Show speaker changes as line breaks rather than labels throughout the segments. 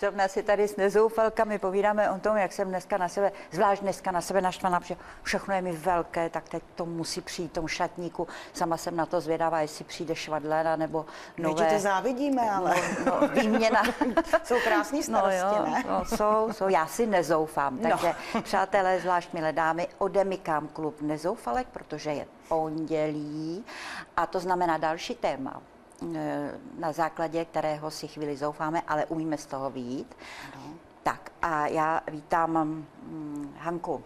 Zrovna si tady s nezoufalkami povídáme o tom, jak jsem dneska na sebe, zvlášť dneska na sebe naštvaná, protože všechno je mi velké, tak teď to musí přijít tomu šatníku. Sama jsem na to zvědavá, jestli přijde švadlena nebo nové.
My to závidíme, ale
no, no, výměna.
jsou krásní starosti,
no, jo,
ne?
No, jsou, jsou, já si nezoufám.
No.
Takže, přátelé, zvlášť milé dámy, odemykám klub nezoufalek, protože je pondělí a to znamená další téma na základě kterého si chvíli zoufáme, ale umíme z toho výjít. No. Tak a já vítám hm, Hanku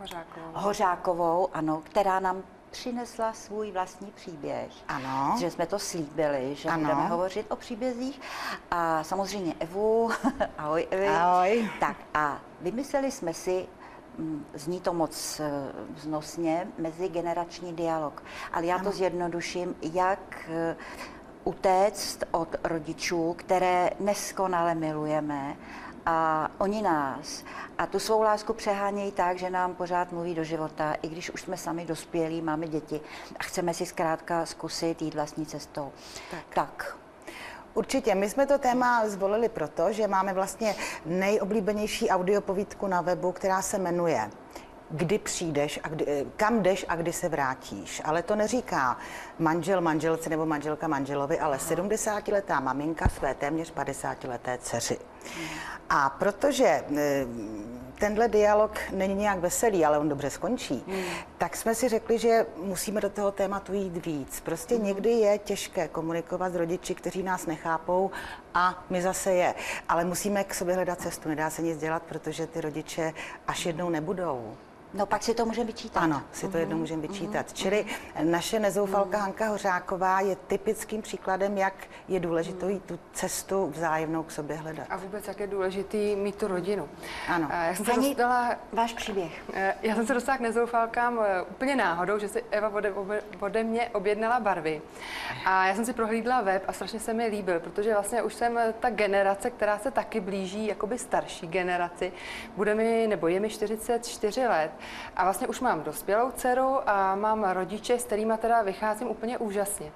Hořákovou.
Hořákovou, ano, která nám přinesla svůj vlastní příběh.
Ano.
Že jsme to slíbili, že
Ano.
budeme hovořit o příbězích. A samozřejmě Evu, ahoj Evi.
Ahoj.
Tak a vymysleli jsme si, zní to moc eh, vznosně, mezigenerační dialog. Ale já to zjednoduším, jak eh, utéct od rodičů, které neskonale milujeme a oni nás. A tu svou lásku přehánějí tak, že nám pořád mluví do života, i když už jsme sami dospělí, máme děti a chceme si zkrátka zkusit jít vlastní cestou. Tak. tak.
Určitě, my jsme to téma zvolili proto, že máme vlastně nejoblíbenější audiopovídku na webu, která se jmenuje kdy přijdeš a kdy, eh, kam jdeš a kdy se vrátíš. Ale to neříká manžel manželce nebo manželka manželovi, ale 70-letá maminka své téměř 50-leté dceři. A protože eh, tenhle dialog není nějak veselý, ale on dobře skončí, hmm. tak jsme si řekli, že musíme do toho tématu jít víc. Prostě hmm. někdy je těžké komunikovat s rodiči, kteří nás nechápou a my zase je. Ale musíme k sobě hledat cestu, nedá se nic dělat, protože ty rodiče až jednou nebudou.
No pak si to můžeme vyčítat.
Ano, si to jednou můžeme vyčítat. Čili naše nezoufalka Hanka Hořáková je typickým příkladem, jak je důležité tu cestu vzájemnou k sobě hledat.
A vůbec, jak je důležitý mít tu rodinu.
Ano.
A Já jsem se
Hani,
dostala,
váš příběh.
eh, já jsem se dostala k nezoufalkám eh, úplně náhodou, že si Eva ode, ode- mě objednala barvy. A já jsem si prohlídla web a strašně se mi líbil, protože vlastně už jsem eh, ta generace, která se taky blíží, jakoby starší generaci. Bude mi, nebo je mi 44 let a vlastně už mám dospělou dceru a mám rodiče, s kterými teda vycházím úplně úžasně.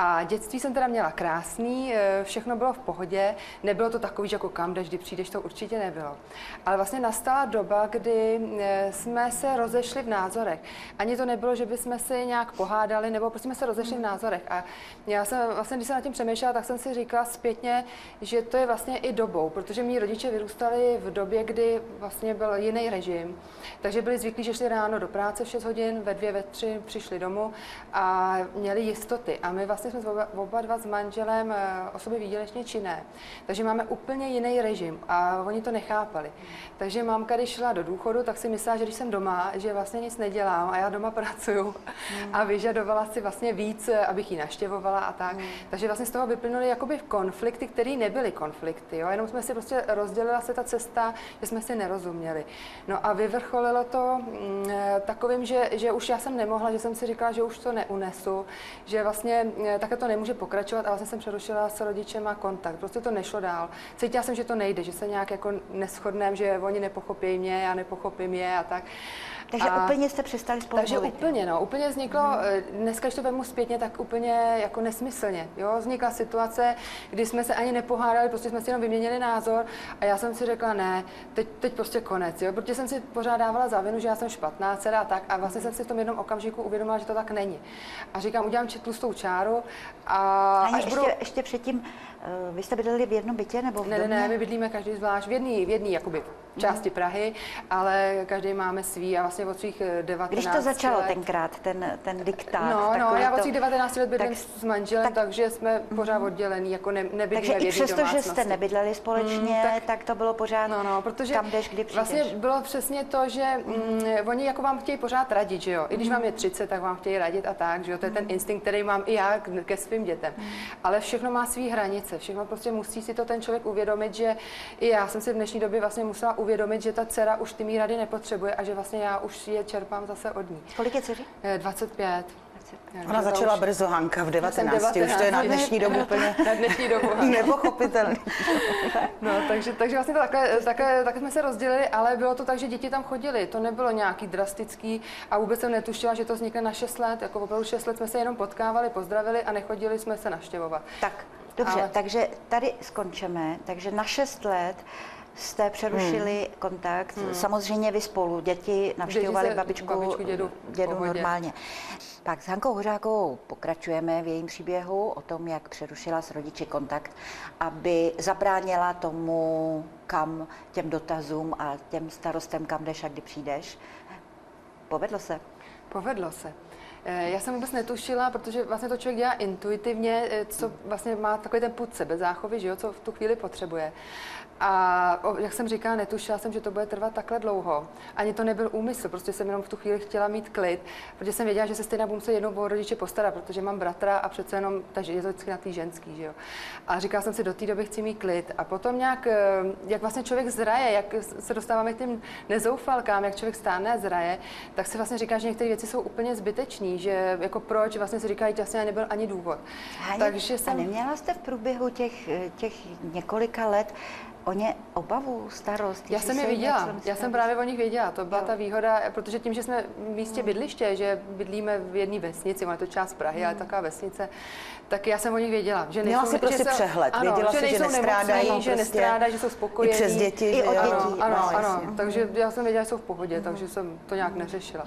A dětství jsem teda měla krásný, eh, všechno bylo v pohodě, nebylo to takový, že jako kam jdeš, kdy přijdeš, to určitě nebylo. Ale vlastně nastala doba, kdy eh, jsme se rozešli v názorech. Ani to nebylo, že bychom se nějak pohádali, nebo prostě jsme se rozešli v názorech. A já jsem vlastně, když jsem nad tím přemýšlela, tak jsem si říkala zpětně, že to je vlastně i dobou, protože mý rodiče vyrůstali v době, kdy vlastně byl jiný režim. Takže byli zvyklí, že šli ráno do práce v 6 hodin, ve dvě, ve tři přišli domů a měli jistoty. A my vlastně jsme oba, oba dva s manželem eh, osoby výdělečně činné. Takže máme úplně jiný režim a oni to nechápali. Takže mámka, když šla do důchodu, tak si myslela, že když jsem doma, že vlastně nic nedělám a já doma pracuju a vyžadovala si vlastně víc, abych ji naštěvovala a tak. Takže vlastně z toho vyplynuly jakoby konflikty, které nebyly konflikty. Jo? Jenom jsme si prostě rozdělila se ta cesta, že jsme si nerozuměli. No a vyvrcholilo to mm, eh, takovým, že, že už já jsem nemohla, že jsem si říkala, že už to neunesu, že vlastně eh, takhle to nemůže pokračovat a vlastně jsem přerušila s rodičema kontakt. Prostě to nešlo dál. Cítila jsem, že to nejde, že se nějak jako neschodneme, že oni nepochopí mě, já nepochopím je a tak.
Takže
A-
úplně jste přestali spolu
takže
mluvit.
úplně, no, úplně vzniklo, mm. dneska, když to vemu zpětně, tak úplně jako nesmyslně, jo, vznikla situace, kdy jsme se ani nepohádali, prostě jsme si jenom vyměnili názor a já jsem si řekla, ne, teď, teď prostě konec, jo, protože jsem si pořád dávala za vinu, že já jsem špatná dcera a tak a vlastně jsem si v tom jednom okamžiku uvědomila, že to tak není. A říkám, udělám tlustou čáru a
Ani
až
ještě,
budu...
ještě předtím, eh, vy jste bydleli v jednom bytě nebo v
Ne, ne, ne, my bydlíme každý zvlášť v jedné v jedný, jakoby, části Prahy, ale každý máme svý a vlastně od svých eh, 19
Když to začalo
let,
tenkrát, ten, ten diktát.
No, no, já od svých 19 let bydlím
tak-
s manželem,
tak-
tak, takže jsme pořád oddělený, jako ne, nebydlíme
Takže i přesto, že jste nebydleli společně,
Mm,
tak,
tak-
to bylo pořád
No, no, protože
kam jdeš, kdy přijdeš.
vlastně bylo přesně to, že mm, oni jako vám chtějí pořád radit, že jo. I když vám je 30, tak vám chtějí radit a tak, že jo. To je ten instinkt, který mám i já ke svým dětem. Ale všechno má své hranice, všechno prostě musí si to ten člověk uvědomit, že i já jsem si v dnešní době vlastně musela uvědomit, že ta dcera už ty mý rady nepotřebuje a že vlastně já už je čerpám zase od ní.
Kolik je dceři?
Eh, 25.
Ona začala brzo Hanka v 19, už to je na
19,
dnešní dobu úplně
Na dnešní dobu.
nepochopitelné.
No, takže, takže vlastně to takhle, takhle, takhle jsme se rozdělili, ale bylo to tak, že děti tam chodili. To nebylo nějaký drastický a vůbec jsem netušila, že to vznikne na 6 let. Jako opravdu 6 let jsme se jenom potkávali, pozdravili a nechodili jsme se naštěvovat.
Tak, Dobře,
Ale-
takže tady skončíme. Takže na šest let jste přerušili hmm. kontakt. Hmm. Samozřejmě vy spolu, děti navštěvovali babičku,
babičku, dědu
dědu
pohodě.
normálně. Tak s Hankou Hořákovou pokračujeme v jejím příběhu o tom, jak přerušila s rodiči kontakt, aby zabránila tomu, kam těm dotazům a těm starostem, kam jdeš a kdy přijdeš. Povedlo se?
Povedlo se. Eh, Já jsem vůbec netušila, protože vlastně to člověk dělá intuitivně, eh, co vlastně má takový ten put sebezáchovy, že jo, co v tu chvíli potřebuje. A jak jsem říkala, netušila jsem, že to bude trvat takhle dlouho. Ani to nebyl úmysl, prostě jsem jenom v tu chvíli chtěla mít klid, protože jsem věděla, že se stejně budu muset jednou o rodiče postarat, protože mám bratra a přece jenom, takže je to vždycky na té ženský, že jo. A říkala jsem si, do té doby chci mít klid. A potom nějak, eh, jak vlastně člověk zraje, jak se dostáváme k těm nezoufalkám, jak člověk stáne a zraje, tak se vlastně říká, že některé věci jsou úplně zbytečné, že jako proč, vlastně se že vlastně nebyl ani důvod.
Háně,
Takže
A
jsem,
neměla jste v průběhu těch, těch několika let o ně obavu, starost?
Já jsem je viděla, já jsem právě o nich věděla, to byla
Jo.
ta výhoda, protože tím, že jsme v místě bydliště, že bydlíme v jedné vesnici, je to část Prahy, ale taková vesnice, tak já jsem o nich věděla. Že
Měla
nejsou,
jsi prostě
že
přehled,
ano,
věděla
že
jsi, že nestrádají
nemocní, že
prostě
nestrádají, že jsou spokojení.
I přes děti,
I od dětí.
Ano, ano,
No,
ano.
jasně.
Takže já jsem věděla, že jsou v pohodě, takže jsem to nějak neřešila.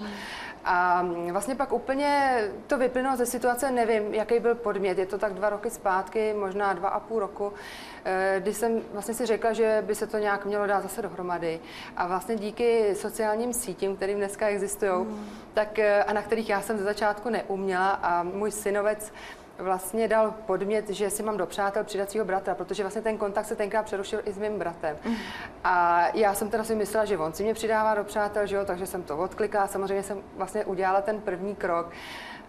A vlastně pak úplně to vyplynulo ze situace, nevím, jaký byl podmět. Je to tak dva roky zpátky, možná dva a půl roku, eh, kdy jsem vlastně si řekla, že by se to nějak mělo dát zase dohromady. A vlastně díky sociálním sítím, kterým dneska existují, tak eh, a na kterých já jsem ze začátku neuměla a můj synovec vlastně dal podmět, že si mám do přátel přidacího bratra, protože vlastně ten kontakt se tenkrát přerušil i s mým bratrem. A já jsem teda si myslela, že on si mě přidává do přátel, že jo, takže jsem to odklikala, samozřejmě jsem vlastně udělala ten první krok.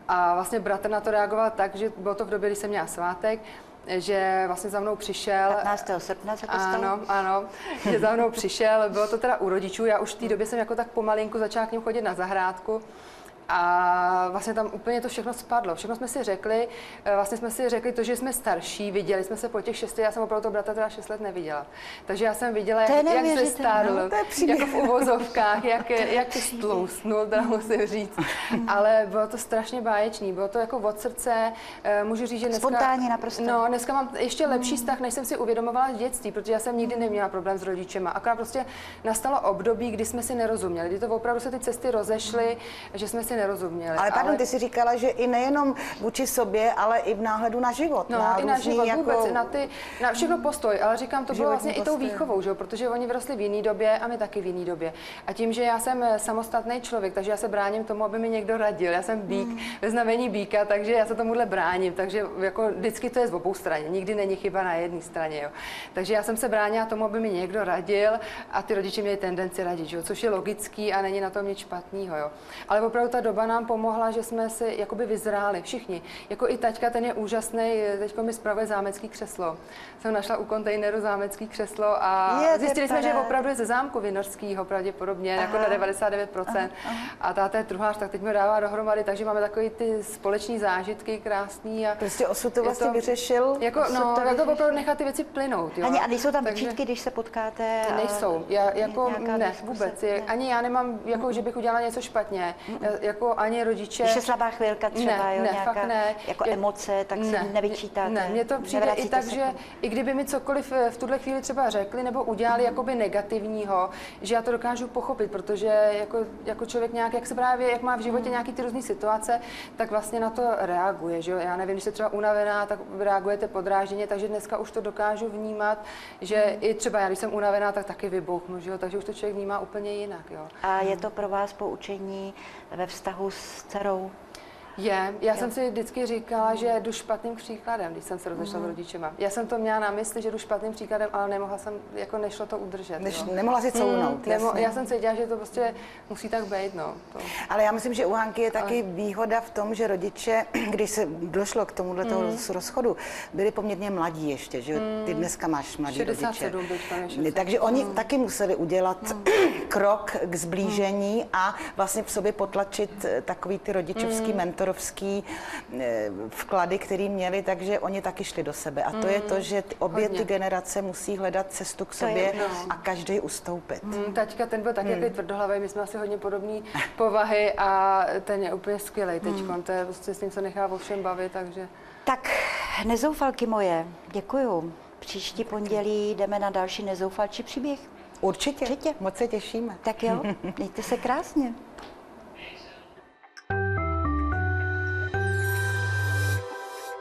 A vlastně bratr na to reagoval tak, že bylo to v době, kdy jsem měla svátek, že vlastně za mnou přišel.
15. srpna se to stalo?
Ano, ano, že za mnou přišel, bylo to teda u rodičů, já už v té době jsem jako tak pomalinku začala k ním chodit na zahrádku. A vlastně tam úplně to všechno spadlo. Všechno jsme si řekli, eh, vlastně jsme si řekli to, že jsme starší, viděli jsme se po těch šesti, já jsem opravdu toho bratra teda šest let neviděla. Takže já jsem viděla, jak, jak se stárl,
No,
jako v uvozovkách, jak, jak stlousnul, teda musím říct. Ale bylo to strašně báječný, bylo to jako od srdce, eh, můžu říct, že dneska...
Spontánně naprosto.
No, dneska mám ještě lepší vztah, než jsem si uvědomovala v dětství, protože já jsem nikdy neměla problém s rodičema. Akorát prostě nastalo období, kdy jsme si nerozuměli, kdy to opravdu se ty cesty rozešly, že jsme si nerozuměli.
Ale pardon, ty si říkala, že i nejenom vůči sobě, ale i v náhledu na život.
No,
na
i na život
jako...
vůbec, na, ty, na všechno postoj, ale říkám, to bylo vlastně i tou
postoj.
výchovou, že? protože oni vyrostli v jiné době a my taky v jiné době. A tím, že já jsem eh, samostatný člověk, takže já se bráním tomu, aby mi někdo radil. Já jsem bík,
Hmm.
ve znamení bíka, takže já se tomuhle bráním. Takže jako vždycky to je z obou straně, nikdy není chyba na jedné straně. Jo. Takže já jsem se bránila tomu, aby mi někdo radil a ty rodiče měli tendenci radit, že jo, což je logický a není na tom nic špatného. Jo. Ale opravdu ta doba nám pomohla, že jsme si jakoby vyzráli všichni. Jako i taťka, ten je úžasný, teď mi spravuje zámecký křeslo. Jsem našla u kontejneru zámecký křeslo a
Je, to je
zjistili jsme, že
paráda.
opravdu je ze zámku Vinořského pravděpodobně, jako
Aha.
na 99%. A táta je truhlář, tak teď mi dává dohromady, takže máme takové ty společní zážitky krásný. A
Prostě osud to
je
vlastně vyřešil.
Jako, no,
to
to, to
vyřešil.
opravdu nechat ty věci plynout. Jo?
Ani, a nejsou tam
Takže-
výčitky, když se potkáte? a-
Nejsou. Já, jako ne, vůbec. Je,
Ne.
ani já nemám, jako, že bych udělala něco špatně. Já, jako ani rodiče.
Když je slabá chvilka třeba,
ne,
jo,
ne,
nějaká
fakt ne.
jako
Je-
emoce, tak si nevyčítáte.
Ne, mně to přijde i tak, že i kdyby mi cokoliv eh, v tuhle chvíli třeba řekli nebo udělali jakoby negativního, že já to dokážu pochopit, protože jako, jako člověk nějak, jak se právě, jak má v životě nějaký ty různé situace, tak vlastně na to reaguje, že jo? Já nevím, když jste třeba unavená, tak reagujete podráženě, takže dneska už to dokážu vnímat, že i třeba já, když jsem unavená, tak taky vybouchnu, že jo? Takže už to člověk vnímá úplně jinak, jo?
A je to pro vás poučení ve vztahu s dcerou?
Je, já jsem si vždycky říkala, že jdu špatným příkladem, když jsem se rozešla s rodičema. Já jsem to měla na mysli, že jdu špatným příkladem, ale nemohla jsem, jako nešlo to udržet.
Než,
jo.
nemohla si counout,
Mm, nemo, já jsem cítila, že to prostě musí tak být, no. To.
Ale já myslím, že u Hanky je taky výhoda v tom, že rodiče, když se došlo k tomuhle toho
Mm.
rozchodu, byli poměrně mladí ještě, že jo? ty dneska máš mladí
67
rodiče.
60.
Takže oni taky museli udělat krok k zblížení a vlastně v sobě potlačit takový ty rodičovský, mentorovský eh, vklady, který měli, takže oni taky šli do sebe. A to je to, že ty, obě
Hodně.
ty generace musí hledat cestu k sobě a každý ustoupit.
Mm, taťka, ten byl taky hmm. takový tvrdohlavý, my jsme asi hodně podobné povahy a ten je úplně skvělý teď. Hmm. To je prostě s ním se nechá o všem bavit, takže
Tak, nezoufalky moje, děkuju. Příští pondělí jdeme na další nezoufalčí příběh.
Určitě,
Určitě.
moc se těšíme.
Tak jo, mějte se krásně.